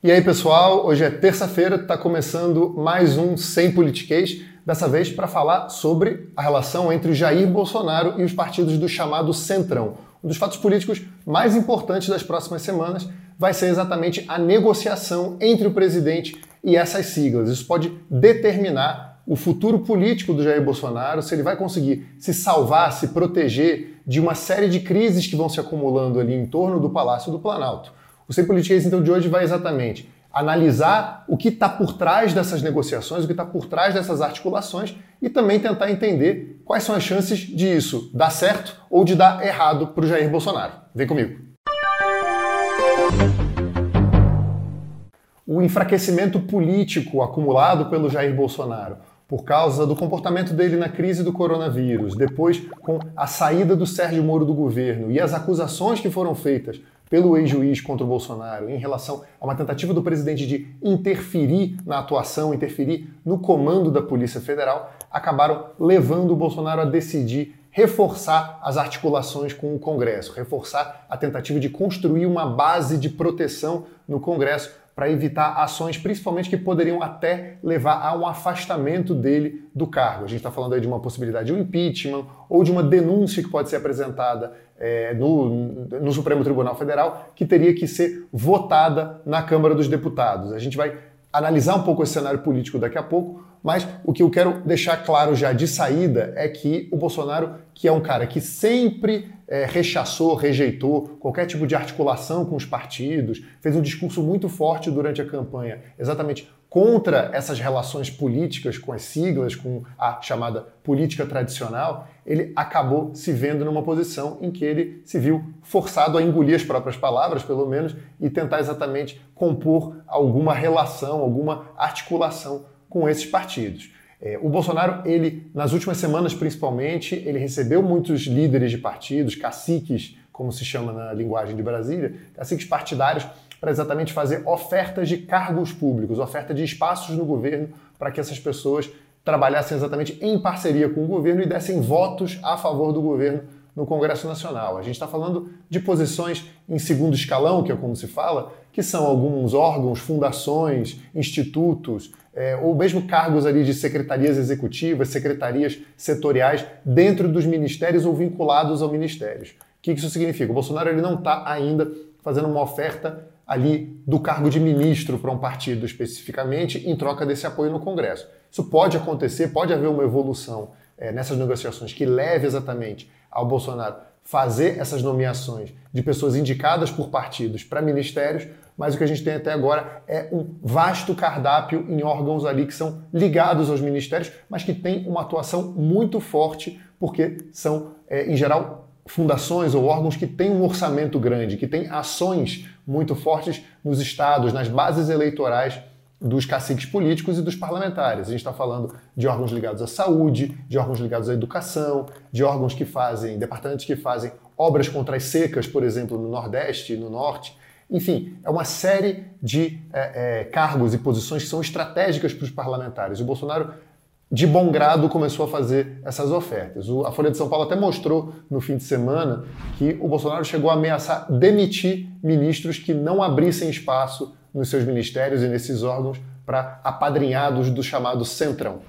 E aí, pessoal, hoje é terça-feira, está começando mais um Sem Politiquês, dessa vez para falar sobre a relação entre Jair Bolsonaro e os partidos do chamado Centrão. Um dos fatos políticos mais importantes das próximas semanas vai ser exatamente a negociação entre o presidente e essas siglas. Isso pode determinar o futuro político do Jair Bolsonaro, se ele vai conseguir se salvar, se proteger de uma série de crises que vão se acumulando ali em torno do Palácio do Planalto. O Sem Politiquês, então, de hoje vai exatamente analisar o que está por trás dessas negociações, o que está por trás dessas articulações e também tentar entender quais são as chances disso dar certo ou de dar errado para o Jair Bolsonaro. Vem comigo. O enfraquecimento político acumulado pelo Jair Bolsonaro por causa do comportamento dele na crise do coronavírus, depois com a saída do Sérgio Moro do governo e as acusações que foram feitas pelo ex-juiz contra o Bolsonaro em relação a uma tentativa do presidente de interferir na atuação, interferir no comando da Polícia Federal, acabaram levando o Bolsonaro a decidir reforçar as articulações com o Congresso, reforçar a tentativa de construir uma base de proteção no Congresso para evitar ações, principalmente que poderiam até levar a um afastamento dele do cargo. A gente está falando aí de uma possibilidade de um impeachment ou de uma denúncia que pode ser apresentada é, no, no Supremo Tribunal Federal, que teria que ser votada na Câmara dos Deputados. A gente vai analisar um pouco esse cenário político daqui a pouco, mas o que eu quero deixar claro já de saída é que o Bolsonaro, que é um cara que sempre é, rechaçou, rejeitou qualquer tipo de articulação com os partidos, fez um discurso muito forte durante a campanha, exatamente contra essas relações políticas com as siglas, com a chamada política tradicional, ele acabou se vendo numa posição em que ele se viu forçado a engolir as próprias palavras, pelo menos, e tentar exatamente compor alguma relação, alguma articulação com esses partidos. É, o Bolsonaro, ele, nas últimas semanas principalmente, ele recebeu muitos líderes de partidos, caciques, como se chama na linguagem de Brasília, caciques partidários, para exatamente fazer ofertas de cargos públicos, oferta de espaços no governo, para que essas pessoas trabalhassem exatamente em parceria com o governo e dessem votos a favor do governo no Congresso Nacional. A gente está falando de posições em segundo escalão, que é como se fala, que são alguns órgãos, fundações, institutos, é, ou mesmo cargos ali de secretarias executivas, secretarias setoriais dentro dos ministérios ou vinculados ao ministérios. O que isso significa? O Bolsonaro ele não está ainda fazendo uma oferta ali do cargo de ministro para um partido especificamente em troca desse apoio no Congresso. Isso pode acontecer, pode haver uma evolução é, nessas negociações que leve exatamente ao Bolsonaro fazer essas nomeações de pessoas indicadas por partidos para ministérios, mas o que a gente tem até agora é um vasto cardápio em órgãos ali que são ligados aos ministérios, mas que têm uma atuação muito forte, porque são, é, em geral, fundações ou órgãos que têm um orçamento grande, que têm ações muito fortes nos estados, nas bases eleitorais dos caciques políticos e dos parlamentares. A gente está falando de órgãos ligados à saúde, de órgãos ligados à educação, de órgãos que fazem, departamentos que fazem obras contra as secas, por exemplo, no Nordeste e no Norte. Enfim, é uma série de é, é, cargos e posições que são estratégicas para os parlamentares. O Bolsonaro, de bom grado, começou a fazer essas ofertas. O, a Folha de São Paulo até mostrou no fim de semana que o Bolsonaro chegou a ameaçar demitir ministros que não abrissem espaço nos seus ministérios e nesses órgãos para apadrinhados do chamado Centrão.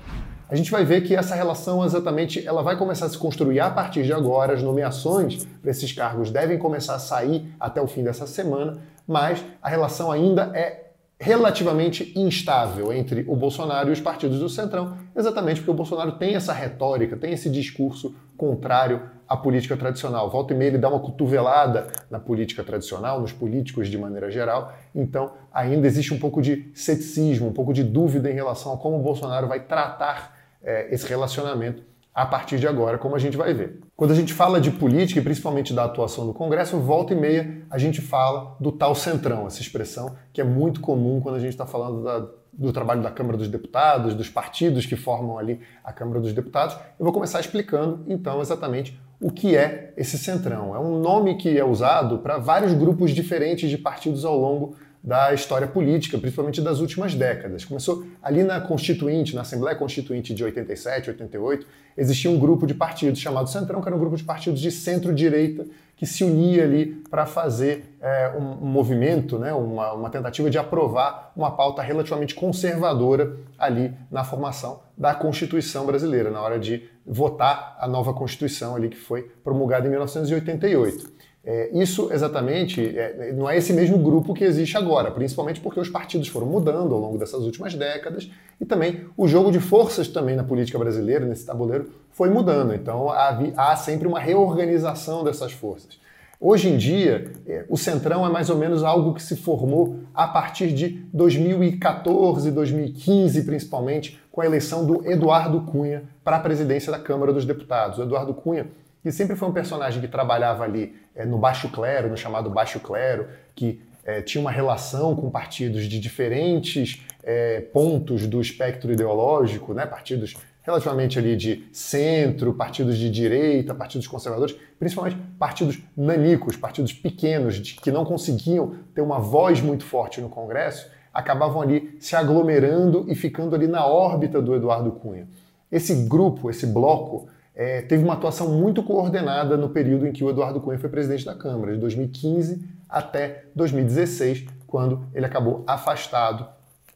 A gente vai ver que essa relação exatamente ela vai começar a se construir a partir de agora. As nomeações para esses cargos devem começar a sair até o fim dessa semana, mas a relação ainda é relativamente instável entre o Bolsonaro e os partidos do Centrão, exatamente porque o Bolsonaro tem essa retórica, tem esse discurso contrário à política tradicional. Volta e meia ele dá uma cotovelada na política tradicional, nos políticos de maneira geral. Então, ainda existe um pouco de ceticismo, um pouco de dúvida em relação a como o Bolsonaro vai tratar é, esse relacionamento a partir de agora, como a gente vai ver. Quando a gente fala de política e principalmente da atuação do Congresso, volta e meia a gente fala do tal centrão, essa expressão que é muito comum quando a gente está falando da, do trabalho da Câmara dos Deputados, dos partidos que formam ali a Câmara dos Deputados. Eu vou começar explicando então exatamente o que é esse centrão. É um nome que é usado para vários grupos diferentes de partidos ao longo da história política, principalmente das últimas décadas. Começou ali na Constituinte, na Assembleia Constituinte de 87, 88, existia um grupo de partidos chamado Centrão, que era um grupo de partidos de centro-direita que se unia ali para fazer é, um, um, movimento, né, uma, uma tentativa de aprovar uma pauta relativamente conservadora ali na formação da Constituição brasileira, na hora de votar a nova Constituição ali que foi promulgada em 1988. É, isso exatamente é, não é esse mesmo grupo que existe agora, principalmente porque os partidos foram mudando ao longo dessas últimas décadas e também o jogo de forças também na política brasileira, nesse tabuleiro, foi mudando. Então há, há sempre uma reorganização dessas forças. Hoje em dia, é, o Centrão é mais ou menos algo que se formou a partir de 2014, 2015 principalmente, com a eleição do Eduardo Cunha para a presidência da Câmara dos Deputados. O Eduardo Cunha que sempre foi um personagem que trabalhava ali é, no baixo clero, no chamado baixo clero, que é, tinha uma relação com partidos de diferentes é, pontos do espectro ideológico, né? partidos relativamente ali de centro, partidos de direita, partidos conservadores, principalmente partidos nanicos, partidos pequenos, de, que não conseguiam ter uma voz muito forte no Congresso, acabavam ali se aglomerando e ficando ali na órbita do Eduardo Cunha. Esse grupo, esse bloco, é, teve uma atuação muito coordenada no período em que o Eduardo Cunha foi presidente da Câmara, de 2015 até 2016, quando ele acabou afastado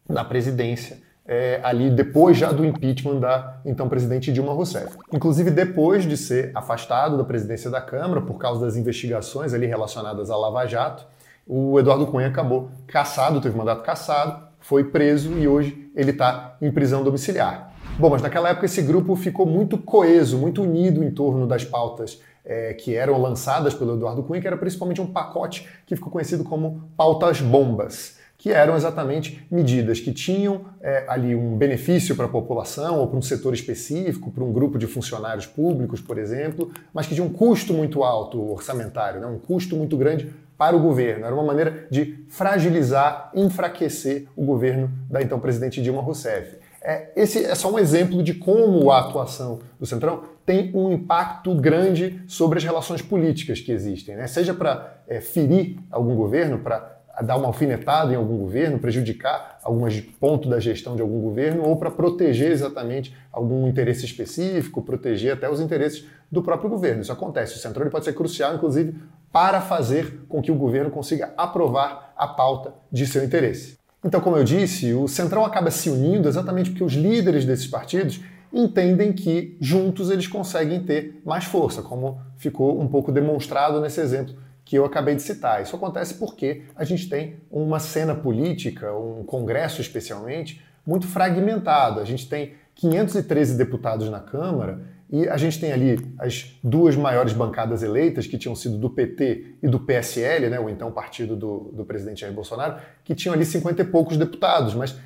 da presidência, é, ali depois já do impeachment da então presidente Dilma Rousseff. Inclusive, depois de ser afastado da presidência da Câmara por causa das investigações ali relacionadas à Lava Jato, o Eduardo Cunha acabou caçado, teve mandato caçado, foi preso e hoje ele está em prisão domiciliar. Bom, mas naquela época esse grupo ficou muito coeso, muito unido em torno das pautas é, que eram lançadas pelo Eduardo Cunha, que era principalmente um pacote que ficou conhecido como pautas bombas, que eram exatamente medidas que tinham é, ali um benefício para a população ou para um setor específico, para um grupo de funcionários públicos, por exemplo, mas que tinham um custo muito alto orçamentário, né, um custo muito grande para o governo. Era uma maneira de fragilizar, enfraquecer o governo da então presidente Dilma Rousseff. É, esse é só um exemplo de como a atuação do Centrão tem um impacto grande sobre as relações políticas que existem, né? seja para é, ferir algum governo, para dar uma alfinetada em algum governo, prejudicar alguns pontos da gestão de algum governo, ou para proteger exatamente algum interesse específico, proteger até os interesses do próprio governo. Isso acontece. O Centrão pode ser crucial, inclusive, para fazer com que o governo consiga aprovar a pauta de seu interesse. Então, como eu disse, o Centrão acaba se unindo exatamente porque os líderes desses partidos entendem que juntos eles conseguem ter mais força, como ficou um pouco demonstrado nesse exemplo que eu acabei de citar. Isso acontece porque a gente tem uma cena política, um Congresso especialmente, muito fragmentado. A gente tem 513 deputados na Câmara e a gente tem ali as duas maiores bancadas eleitas, que tinham sido do PT e do PSL, né, ou então partido do, do presidente Jair Bolsonaro, que tinham ali 50 e poucos deputados. Mas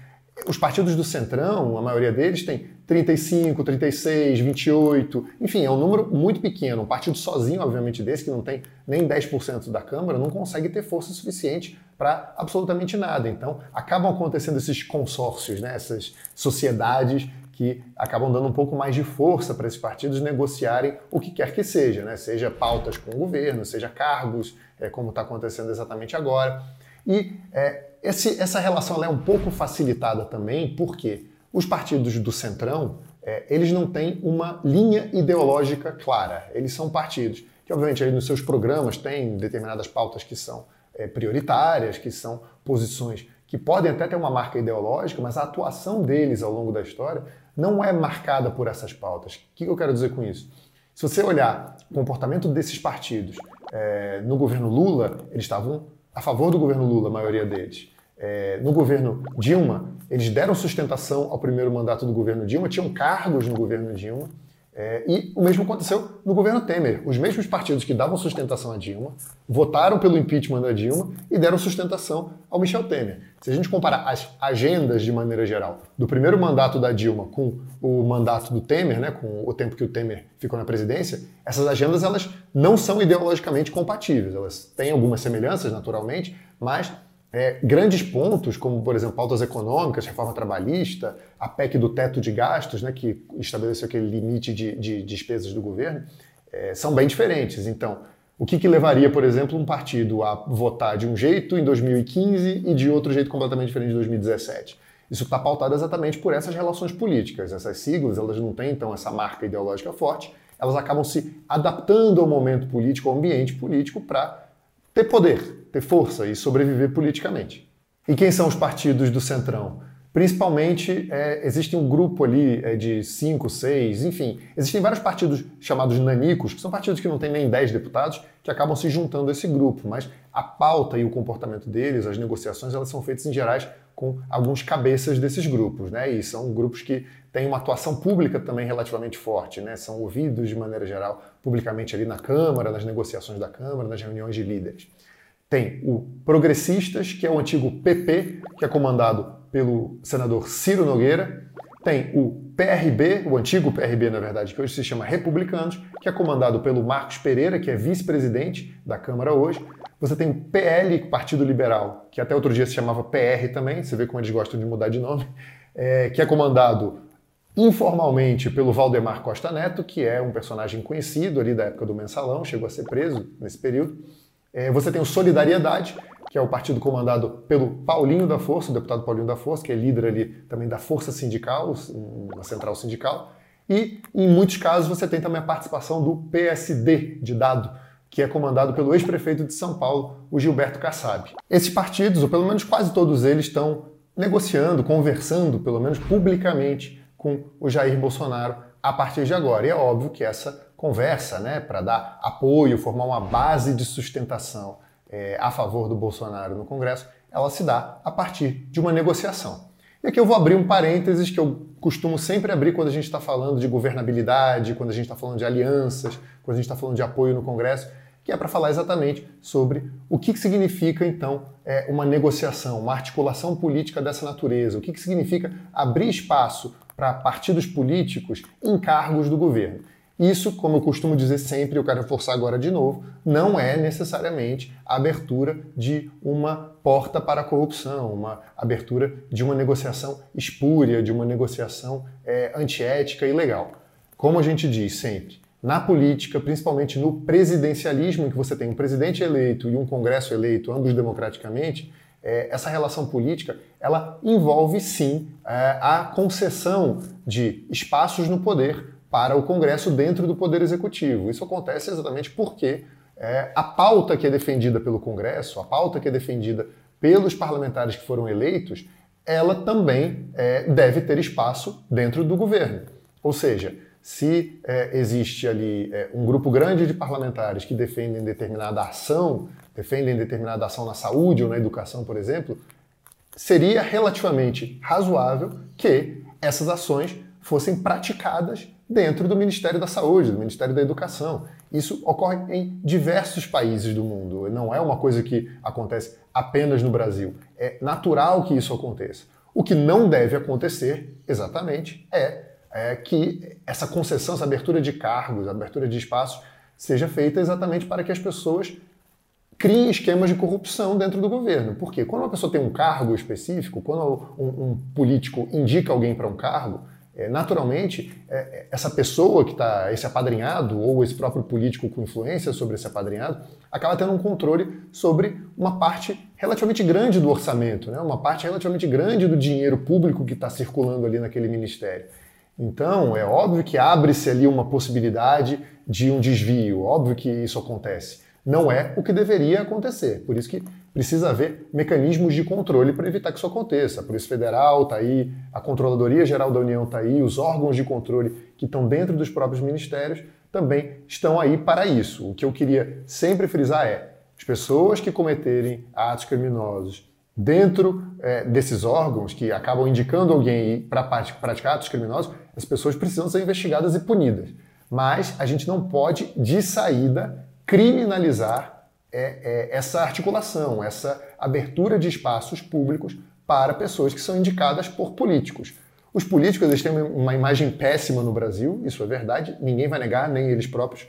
os partidos do Centrão, a maioria deles, tem 35, 36, 28, enfim, é um número muito pequeno. Um partido sozinho, obviamente, desse, que não tem nem 10% da Câmara, não consegue ter força suficiente para absolutamente nada. Então, acabam acontecendo esses consórcios, né, essas sociedades que acabam dando um pouco mais de força para esses partidos negociarem o que quer que seja, né? seja pautas com o governo, seja cargos, é, como está acontecendo exatamente agora. E é, esse, essa relação é um pouco facilitada também porque os partidos do Centrão é, eles não têm uma linha ideológica clara. Eles são partidos que, obviamente, aí nos seus programas têm determinadas pautas que são é, prioritárias, que são posições que podem até ter uma marca ideológica, mas a atuação deles ao longo da história não é marcada por essas pautas. O que eu quero dizer com isso? Se você olhar o comportamento desses partidos é, no governo Lula, eles estavam a favor do governo Lula, a maioria deles. É, no governo Dilma, eles deram sustentação ao primeiro mandato do governo Dilma, tinham cargos no governo Dilma. É, e o mesmo aconteceu no governo Temer. Os mesmos partidos que davam sustentação a Dilma votaram pelo impeachment da Dilma e deram sustentação ao Michel Temer. Se a gente comparar as agendas de maneira geral do primeiro mandato da Dilma com o mandato do Temer, né, com o tempo que o Temer ficou na presidência, essas agendas elas não são ideologicamente compatíveis. Elas têm algumas semelhanças, naturalmente, mas é, grandes pontos, como, por exemplo, pautas econômicas, reforma trabalhista, a PEC do teto de gastos, né, que estabeleceu aquele limite de, de despesas do governo, é, são bem diferentes. Então, o que, que, levaria, por exemplo, um partido a votar de um jeito em 2015 e de outro jeito completamente diferente em 2017? Isso está pautado exatamente por essas relações políticas. Essas siglas, elas não têm, então, essa marca ideológica forte elas acabam se adaptando ao momento político, ao ambiente político, para ter poder, ter força e sobreviver politicamente. E quem são os partidos do Centrão? Principalmente, é, existe um grupo ali é, de cinco, seis, enfim, existem vários partidos chamados nanicos, que são partidos que não têm nem 10 deputados, que acabam se juntando a esse grupo, mas a pauta e o comportamento deles, as negociações, elas são feitas em gerais com alguns cabeças desses grupos, né? E são grupos que têm uma atuação pública também relativamente forte, né? São ouvidos de maneira geral publicamente ali na Câmara, nas negociações da Câmara, nas reuniões de líderes. Tem o Progressistas, que é o antigo PP, que é comandado pelo senador Ciro Nogueira. Tem o PRB, o antigo PRB, na verdade, que hoje se chama Republicanos, que é comandado pelo Marcos Pereira, que é vice-presidente da Câmara hoje. Você tem o PL, Partido Liberal, que até outro dia se chamava PR também, você vê como eles gostam de mudar de nome, é, que é comandado informalmente pelo Valdemar Costa Neto, que é um personagem conhecido ali da época do mensalão, chegou a ser preso nesse período. É, você tem o Solidariedade, que é o partido comandado pelo Paulinho da Força, o deputado Paulinho da Força, que é líder ali também da Força Sindical, uma central sindical. E, em muitos casos, você tem também a participação do PSD de dado, que é comandado pelo ex-prefeito de São Paulo, o Gilberto Kassab. Esses partidos, ou pelo menos quase todos eles, estão negociando, conversando, pelo menos publicamente, com o Jair Bolsonaro a partir de agora. E é óbvio que essa conversa, né, para dar apoio, formar uma base de sustentação é, a favor do Bolsonaro no Congresso, ela se dá a partir de uma negociação. E aqui eu vou abrir um parênteses que eu costumo sempre abrir quando a gente está falando de governabilidade, quando a gente está falando de alianças, quando a gente está falando de apoio no Congresso, que é para falar exatamente sobre o que, que significa, então, é, uma negociação, uma articulação política dessa natureza, o que, que significa abrir espaço para partidos políticos em cargos do governo. Isso, como eu costumo dizer sempre, eu quero reforçar agora de novo, não é necessariamente a abertura de uma porta para a corrupção, uma abertura de uma negociação espúria, de uma negociação é, antiética e legal. Como a gente diz sempre, na política, principalmente no presidencialismo, em que você tem um presidente eleito e um congresso eleito, ambos democraticamente, é, essa relação política ela envolve sim é, a concessão de espaços no poder para o Congresso dentro do Poder Executivo. Isso acontece exatamente porque é, a pauta que é defendida pelo Congresso, a pauta que é defendida pelos parlamentares que foram eleitos, ela também é, deve ter espaço dentro do governo. Ou seja, se é, existe ali é, um grupo grande de parlamentares que defendem determinada ação, defendem determinada ação na saúde ou na educação, por exemplo, seria relativamente razoável que essas ações fossem praticadas dentro do Ministério da Saúde, do Ministério da Educação. Isso ocorre em diversos países do mundo, não é uma coisa que acontece apenas no Brasil. É natural que isso aconteça. O que não deve acontecer, exatamente, é, é que essa concessão, essa abertura de cargos, abertura de espaços, seja feita exatamente para que as pessoas criem esquemas de corrupção dentro do governo. Porque quando uma pessoa tem um cargo específico, quando um, um político indica alguém para um cargo, é, naturalmente, é, essa pessoa que está, esse apadrinhado, ou esse próprio político com influência sobre esse apadrinhado, acaba tendo um controle sobre uma parte relativamente grande do orçamento, né? uma parte relativamente grande do dinheiro público que está circulando ali naquele ministério. Então, é óbvio que abre-se ali uma possibilidade de um desvio, óbvio que isso acontece. Não é o que deveria acontecer. Por isso que precisa haver mecanismos de controle para evitar que isso aconteça. A Polícia Federal está aí, a Controladoria Geral da União está aí, os órgãos de controle que estão dentro dos próprios ministérios também estão aí para isso. O que eu queria sempre frisar é: as pessoas que cometerem atos criminosos dentro é, desses órgãos, que acabam indicando alguém para praticar atos criminosos, as pessoas precisam ser investigadas e punidas. Mas a gente não pode, de saída, criminalizar é, é essa articulação, essa abertura de espaços públicos para pessoas que são indicadas por políticos. Os políticos eles têm uma imagem péssima no Brasil, isso é verdade, ninguém vai negar, nem eles próprios,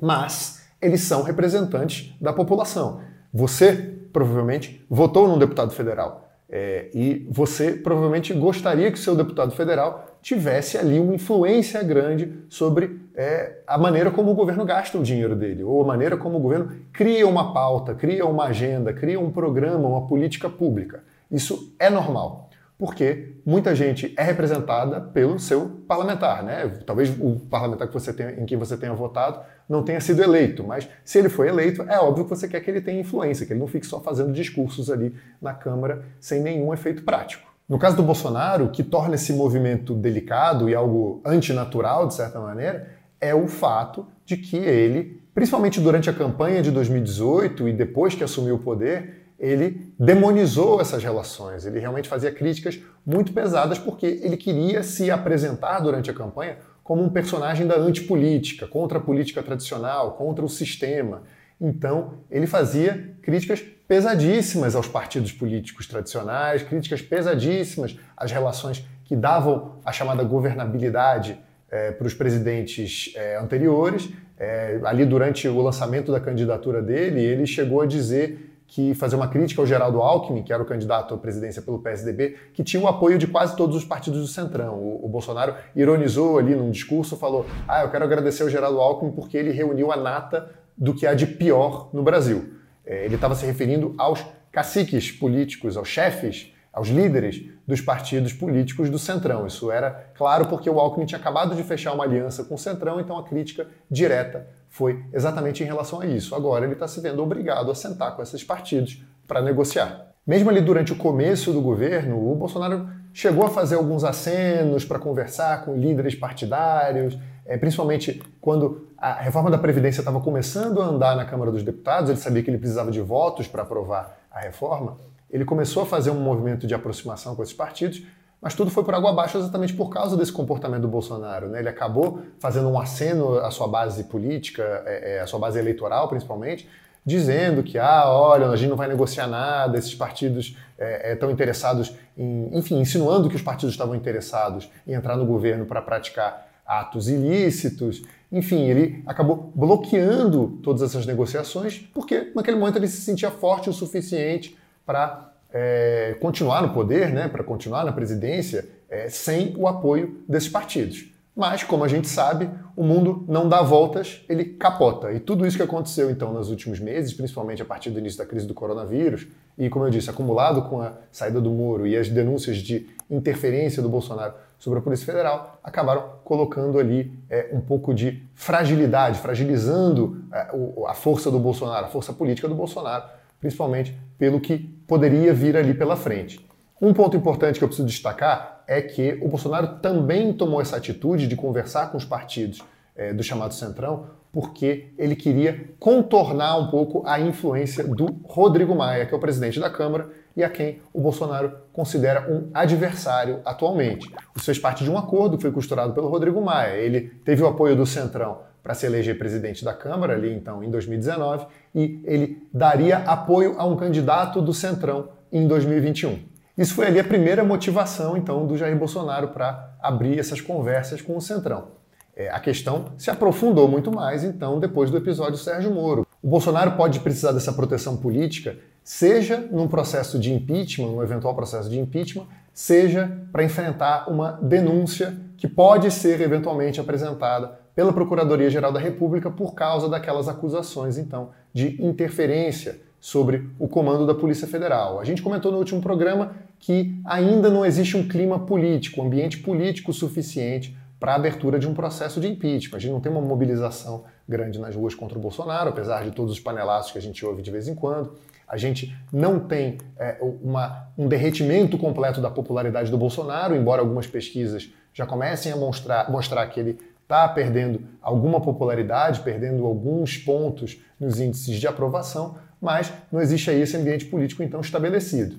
mas eles são representantes da população. Você, provavelmente, votou num deputado federal. É, e você provavelmente gostaria que seu deputado federal tivesse ali uma influência grande sobre é, a maneira como o governo gasta o dinheiro dele, ou a maneira como o governo cria uma pauta, cria uma agenda, cria um programa, uma política pública. Isso é normal. porque muita gente é representada pelo seu parlamentar, né? Talvez o parlamentar que você tenha, em quem você tenha votado não tenha sido eleito, mas se ele foi eleito, é óbvio que você quer que ele tenha influência, que ele não fique só fazendo discursos ali na Câmara sem nenhum efeito prático. No caso do Bolsonaro, o que torna esse movimento delicado e algo antinatural, de certa maneira, é o fato de que ele, principalmente durante a campanha de 2018 e depois que assumiu o poder, ele demonizou essas relações. Ele realmente fazia críticas muito pesadas porque ele queria se apresentar durante a campanha como um personagem da antipolítica, contra a política tradicional, contra o sistema. Então, ele fazia críticas pesadíssimas aos partidos políticos tradicionais, críticas pesadíssimas às relações que davam a chamada governabilidade é, para os presidentes é, anteriores. É, ali, durante o lançamento da candidatura dele, ele chegou a dizer que fazer uma crítica ao Geraldo Alckmin, que era o candidato à presidência pelo PSDB, que tinha o apoio de quase todos os partidos do Centrão. O, o, Bolsonaro ironizou ali num discurso, falou: "Ah, eu quero agradecer ao Geraldo Alckmin porque ele reuniu a nata do que há de pior no Brasil". É, ele estava se referindo aos caciques políticos, aos chefes, aos líderes dos partidos políticos do Centrão. Isso era claro porque o Alckmin tinha acabado de fechar uma aliança com o Centrão, então a crítica direta foi exatamente em relação a isso. Agora ele está se vendo obrigado a sentar com esses partidos para negociar. Mesmo ali durante o começo do governo, o Bolsonaro chegou a fazer alguns acenos para conversar com líderes partidários, é, principalmente quando a reforma da Previdência estava começando a andar na Câmara dos Deputados, ele sabia que ele precisava de votos para aprovar a reforma, ele começou a fazer um movimento de aproximação com esses partidos, mas tudo foi por água abaixo exatamente por causa desse comportamento do Bolsonaro. Né? Ele acabou fazendo um aceno à sua base política, é, é, à sua base eleitoral principalmente, dizendo que, ah, olha, a gente não vai negociar nada, esses partidos é, estão interessados em, enfim, insinuando que os partidos estavam interessados em entrar no governo para praticar atos ilícitos. Enfim, ele acabou bloqueando todas essas negociações porque naquele momento ele se sentia forte o suficiente para é, continuar no poder, né, para continuar na presidência, é, sem o apoio desses partidos. Mas, como a gente sabe, o mundo não dá voltas, ele capota. E tudo isso que aconteceu, então, nos últimos meses, principalmente a partir do início da crise do coronavírus, e, como eu disse, acumulado com a saída do muro e as denúncias de interferência do Bolsonaro sobre a Polícia Federal, acabaram colocando ali é, um pouco de fragilidade, fragilizando é, a força do Bolsonaro, a força política do Bolsonaro, principalmente pelo que poderia vir ali pela frente. Um ponto importante que eu preciso destacar é que o Bolsonaro também tomou essa atitude de conversar com os partidos é, do chamado Centrão, porque ele queria contornar um pouco a influência do Rodrigo Maia, que é o presidente da Câmara e a quem o Bolsonaro considera um adversário atualmente. Isso fez parte de um acordo que foi costurado pelo Rodrigo Maia. Ele teve o apoio do Centrão para se eleger presidente da Câmara, ali então em 2019, e ele daria apoio a um candidato do Centrão em 2021. Isso foi ali a primeira motivação, então, do Jair Bolsonaro para abrir essas conversas com o Centrão. É, a questão se aprofundou muito mais, então, depois do episódio Sérgio Moro. O Bolsonaro pode precisar dessa proteção política, seja num processo de impeachment, um eventual processo de impeachment, seja para enfrentar uma denúncia que pode ser eventualmente apresentada pela Procuradoria-Geral da República por causa daquelas acusações, então, de interferência sobre o comando da Polícia Federal. A gente comentou no último programa que ainda não existe um clima político, um ambiente político suficiente para a abertura de um processo de impeachment. A gente não tem uma mobilização grande nas ruas contra o Bolsonaro, apesar de todos os panelaços que a gente ouve de vez em quando. A gente não tem é, uma, um derretimento completo da popularidade do Bolsonaro, embora algumas pesquisas já comecem a mostrar, mostrar que ele está perdendo alguma popularidade, perdendo alguns pontos nos índices de aprovação, mas não existe aí esse ambiente político então estabelecido.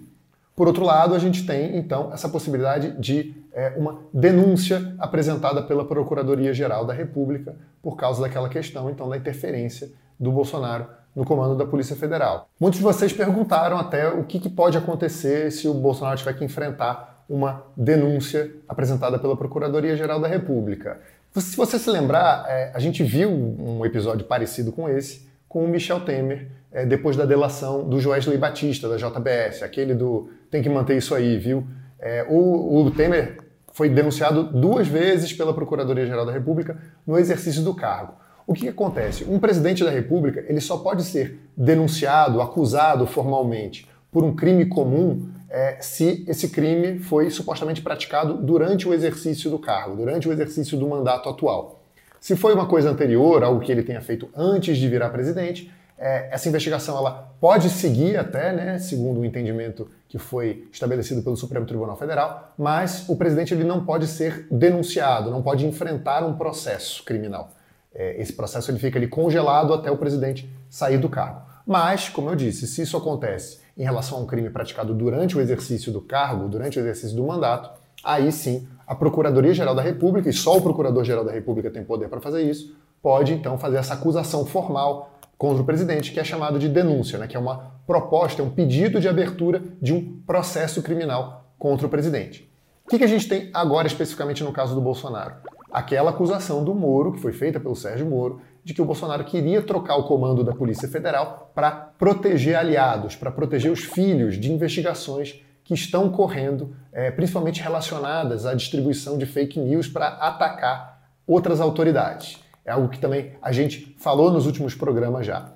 Por outro lado, a gente tem então essa possibilidade de é, uma denúncia apresentada pela Procuradoria-Geral da República por causa daquela questão então da interferência do Bolsonaro no comando da Polícia Federal. Muitos de vocês perguntaram até o que, que pode acontecer se o Bolsonaro tiver que enfrentar uma denúncia apresentada pela Procuradoria-Geral da República. Se você se lembrar, é, a gente viu um episódio parecido com esse com o Michel Temer é, depois da delação do Joesley Batista, da JBS, aquele do tem que manter isso aí, viu? É, o, o Temer foi denunciado duas vezes pela Procuradoria-Geral da República no exercício do cargo. O que, que, acontece? Um presidente da República ele só pode ser denunciado, acusado formalmente por um crime comum é, se esse crime foi supostamente praticado durante o exercício do cargo, durante o exercício do mandato atual. Se foi uma coisa anterior, algo que ele tenha feito antes de virar presidente, é, essa investigação ela pode seguir até, né, segundo o entendimento que foi estabelecido pelo Supremo Tribunal Federal, mas o presidente ele não pode ser denunciado, não pode enfrentar um processo criminal. É, esse processo ele fica ali congelado até o presidente sair do cargo. Mas, como eu disse, se isso acontece em relação a um crime praticado durante o exercício do cargo, durante o exercício do mandato, aí sim a Procuradoria-Geral da República, e só o Procurador-Geral da República tem poder para fazer isso, pode então fazer essa acusação formal contra o presidente, que é chamado de denúncia, né, que é uma proposta, é um pedido de abertura de um processo criminal contra o presidente. O que, que a gente tem agora especificamente no caso do Bolsonaro? Aquela acusação do Moro, que foi feita pelo Sérgio Moro, de que o Bolsonaro queria trocar o comando da Polícia Federal para proteger aliados, para proteger os filhos de investigações que estão correndo, é, principalmente relacionadas à distribuição de fake news para atacar outras autoridades. É algo que também a gente falou nos últimos programas já.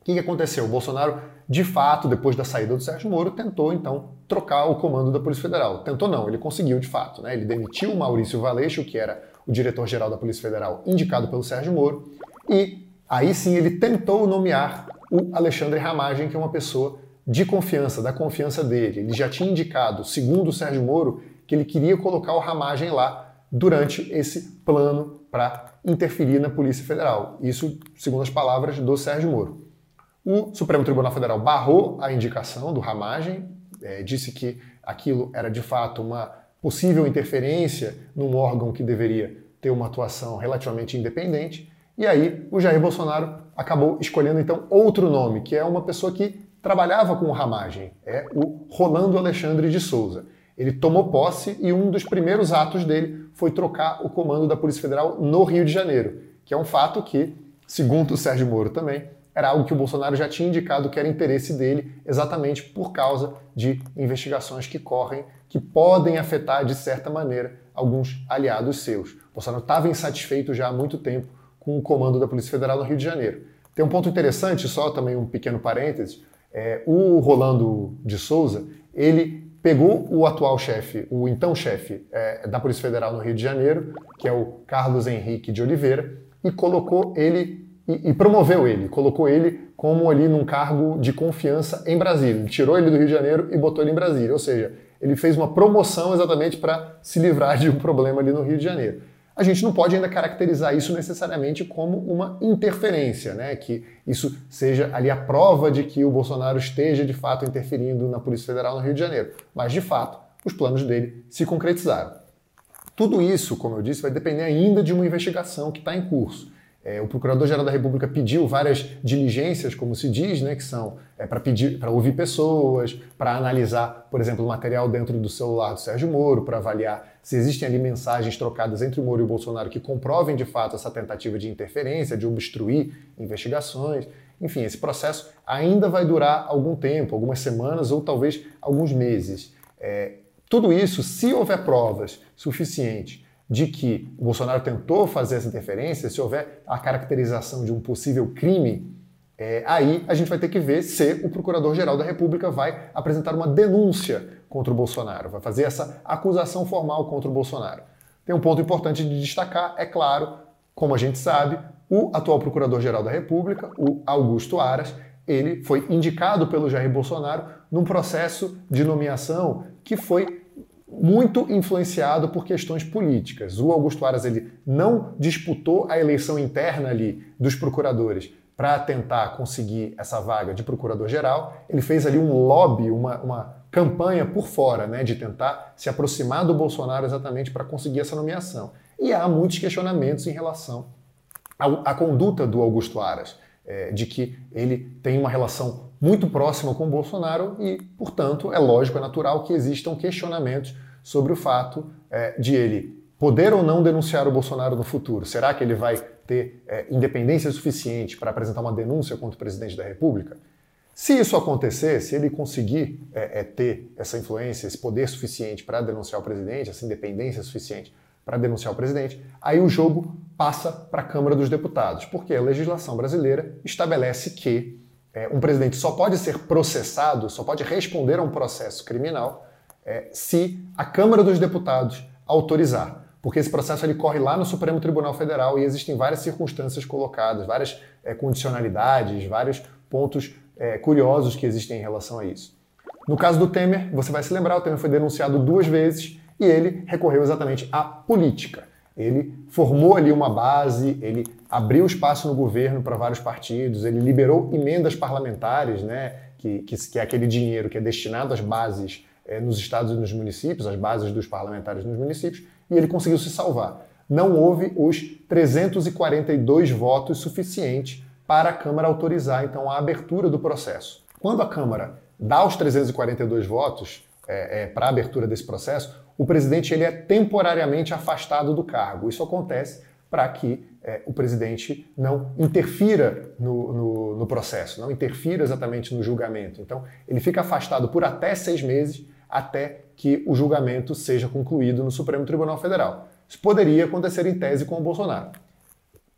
O que, aconteceu? O Bolsonaro, de fato, depois da saída do Sérgio Moro, tentou então trocar o comando da Polícia Federal. Tentou não, ele conseguiu de fato. Né? Ele demitiu o Maurício Valeixo, que era o diretor-geral da Polícia Federal, indicado pelo Sérgio Moro, e aí sim ele tentou nomear o Alexandre Ramagem, que é uma pessoa de confiança, da confiança dele. Ele já tinha indicado, segundo o Sérgio Moro, que ele queria colocar o Ramagem lá durante esse plano para interferir na Polícia Federal. Isso, segundo as palavras do Sérgio Moro. O Supremo Tribunal Federal barrou a indicação do Ramagem, é, disse que aquilo era de fato uma possível interferência num órgão que deveria ter uma atuação relativamente independente. E aí o Jair Bolsonaro acabou escolhendo então outro nome, que é uma pessoa que trabalhava com o Ramagem, é o Rolando Alexandre de Souza. Ele tomou posse e um dos primeiros atos dele foi trocar o comando da Polícia Federal no Rio de Janeiro, que é um fato que, segundo o Sérgio Moro também, era algo que o Bolsonaro já tinha indicado que era interesse dele, exatamente por causa de investigações que correm, que podem afetar, de certa maneira, alguns aliados seus. O Bolsonaro estava insatisfeito já há muito tempo com o comando da Polícia Federal no Rio de Janeiro. Tem um ponto interessante, só também um pequeno parêntese. É, o Rolando de Souza, ele pegou o atual chefe, o então chefe é, da Polícia Federal no Rio de Janeiro, que é o Carlos Henrique de Oliveira, e colocou ele e, e, promoveu ele, colocou ele como ali num cargo de confiança em Brasília. Tirou ele do Rio de Janeiro e botou ele em Brasília, ou seja, ele fez uma promoção exatamente para se livrar de um problema ali no Rio de Janeiro a gente não pode ainda caracterizar isso necessariamente como uma interferência, né? Que isso seja ali a prova de que o Bolsonaro esteja de fato interferindo na Polícia Federal no Rio de Janeiro. Mas de fato, os planos dele se concretizaram. Tudo isso, como eu disse, vai depender ainda de uma investigação que está em curso. É, o Procurador-Geral da República pediu várias diligências, como se diz, né, que são é, para pedir, para ouvir pessoas, para analisar, por exemplo, o material dentro do celular do Sérgio Moro, para avaliar se existem ali mensagens trocadas entre o Moro e o Bolsonaro que comprovem de fato essa tentativa de interferência, de obstruir investigações. Enfim, esse processo ainda vai durar algum tempo, algumas semanas ou talvez alguns meses. É, tudo isso, se houver provas suficientes de que o Bolsonaro tentou fazer essa interferência, se houver a caracterização de um possível crime, é, aí a gente vai ter que ver se o Procurador-Geral da República vai apresentar uma denúncia contra o Bolsonaro, vai fazer essa acusação formal contra o Bolsonaro. Tem um ponto importante de destacar, é claro, como a gente sabe, o atual Procurador-Geral da República, o Augusto Aras, ele foi indicado pelo Jair Bolsonaro num processo de nomeação que foi muito influenciado por questões políticas. O Augusto Aras ele não disputou a eleição interna ali dos procuradores para tentar conseguir essa vaga de procurador-geral. Ele fez ali um lobby, uma, uma campanha por fora, né, de tentar se aproximar do Bolsonaro exatamente para conseguir essa nomeação. E há muitos questionamentos em relação à, conduta do Augusto Aras, é, de que ele tem uma relação muito próxima com o Bolsonaro e, portanto, é lógico, é natural que existam questionamentos sobre o fato é, de ele poder ou não denunciar o Bolsonaro no futuro. Será que ele vai ter é, independência suficiente para apresentar uma denúncia contra o presidente da República? Se isso acontecer, se ele conseguir é, é ter essa influência, esse poder suficiente para denunciar o presidente, essa independência suficiente para denunciar o presidente, aí o jogo passa para a Câmara dos Deputados, porque a legislação brasileira estabelece que é, um presidente só pode ser processado, só pode responder a um processo criminal é, se a Câmara dos Deputados autorizar. Porque esse processo ele corre lá no Supremo Tribunal Federal e existem várias circunstâncias colocadas, várias é, condicionalidades, vários pontos é, curiosos que existem em relação a isso. No caso do Temer, você vai se lembrar, o Temer foi denunciado duas vezes e ele recorreu exatamente à política. Ele formou ali uma base, ele abriu espaço no governo para vários partidos, ele liberou emendas parlamentares, né, que, que, que é aquele dinheiro que é destinado às bases é, nos estados e nos municípios, às bases dos parlamentares nos municípios, e ele conseguiu se salvar. Não houve os 342 votos suficientes para a Câmara autorizar, então, a abertura do processo. Quando a Câmara dá os 342 votos é, é, para a abertura desse processo, o presidente ele é temporariamente afastado do cargo. Isso acontece para que é, o presidente não interfira no, no, no, processo, não interfira exatamente no julgamento. Então, ele fica afastado por até seis meses até que o julgamento seja concluído no Supremo Tribunal Federal. Isso poderia acontecer em tese com o Bolsonaro.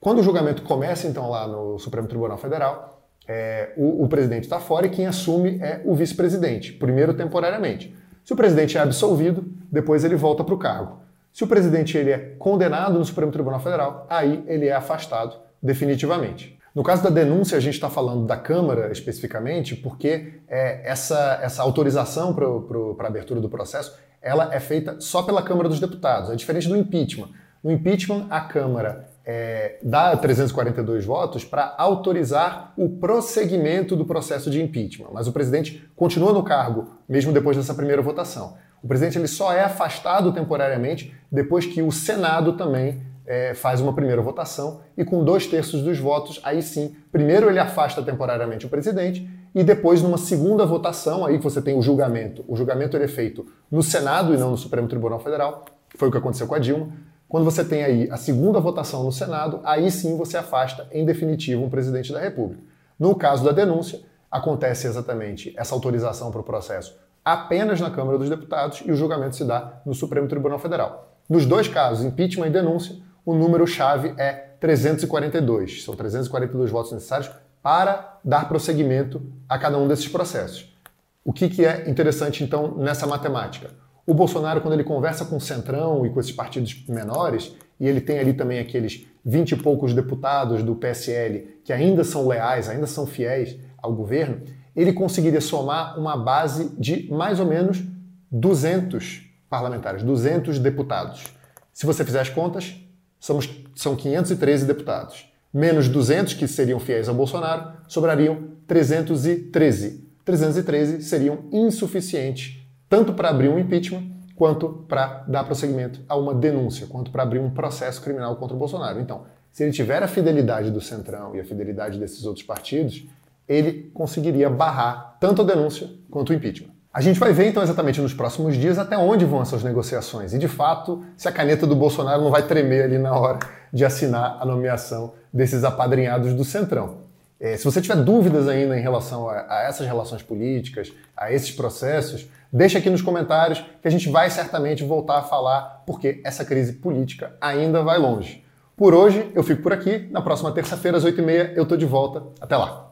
Quando o julgamento começa, então, lá no Supremo Tribunal Federal, é, o, o presidente está fora e quem assume é o vice-presidente, primeiro temporariamente. Se o presidente é absolvido, depois ele volta para o cargo. Se o presidente ele é condenado no Supremo Tribunal Federal, aí ele é afastado definitivamente. No caso da denúncia, a gente está falando da Câmara especificamente, porque é, essa, essa autorização para a abertura do processo ela é feita só pela Câmara dos Deputados. É diferente do impeachment. No impeachment, a Câmara é, dá 342 votos para autorizar o prosseguimento do processo de impeachment, mas o presidente continua no cargo mesmo depois dessa primeira votação. O presidente ele só é afastado temporariamente depois que o Senado também é, faz uma primeira votação e com dois terços dos votos, aí sim, primeiro ele afasta temporariamente o presidente e depois numa segunda votação, aí você tem o julgamento. O julgamento ele é feito no Senado e não no Supremo Tribunal Federal, foi o que aconteceu com a Dilma. Quando você tem aí a segunda votação no Senado, aí sim você afasta em definitivo um presidente da República. No caso da denúncia, acontece exatamente essa autorização para o processo apenas na Câmara dos Deputados e o julgamento se dá no Supremo Tribunal Federal. Nos dois casos, impeachment e denúncia, o número-chave é 342. São 342 votos necessários para dar prosseguimento a cada um desses processos. O que, que é interessante, então, nessa matemática? O Bolsonaro, quando ele conversa com o Centrão e com esses partidos menores, e ele tem ali também aqueles 20 e poucos deputados do PSL que ainda são leais, ainda são fiéis ao governo, ele conseguiria somar uma base de mais ou menos 200 parlamentares, 200 deputados. Se você fizer as contas, somos, são 513 deputados. Menos 200 que seriam fiéis ao Bolsonaro, sobrariam 313. 313 seriam insuficientes tanto para abrir um impeachment quanto para dar prosseguimento a uma denúncia, quanto para abrir um processo criminal contra o Bolsonaro. Então, se ele tiver a fidelidade do Centrão e a fidelidade desses outros partidos, ele conseguiria barrar tanto a denúncia quanto o impeachment. A gente vai ver então exatamente nos próximos dias até onde vão essas negociações e, de fato, se a caneta do Bolsonaro não vai tremer ali na hora de assinar a nomeação desses apadrinhados do Centrão. É, se você tiver dúvidas ainda em relação a, a, essas relações políticas, a esses processos, deixa aqui nos comentários que a gente vai certamente voltar a falar, porque essa crise política ainda vai longe. Por hoje, eu fico por aqui. Na próxima terça-feira, às 8h30, eu estou de volta. Até lá!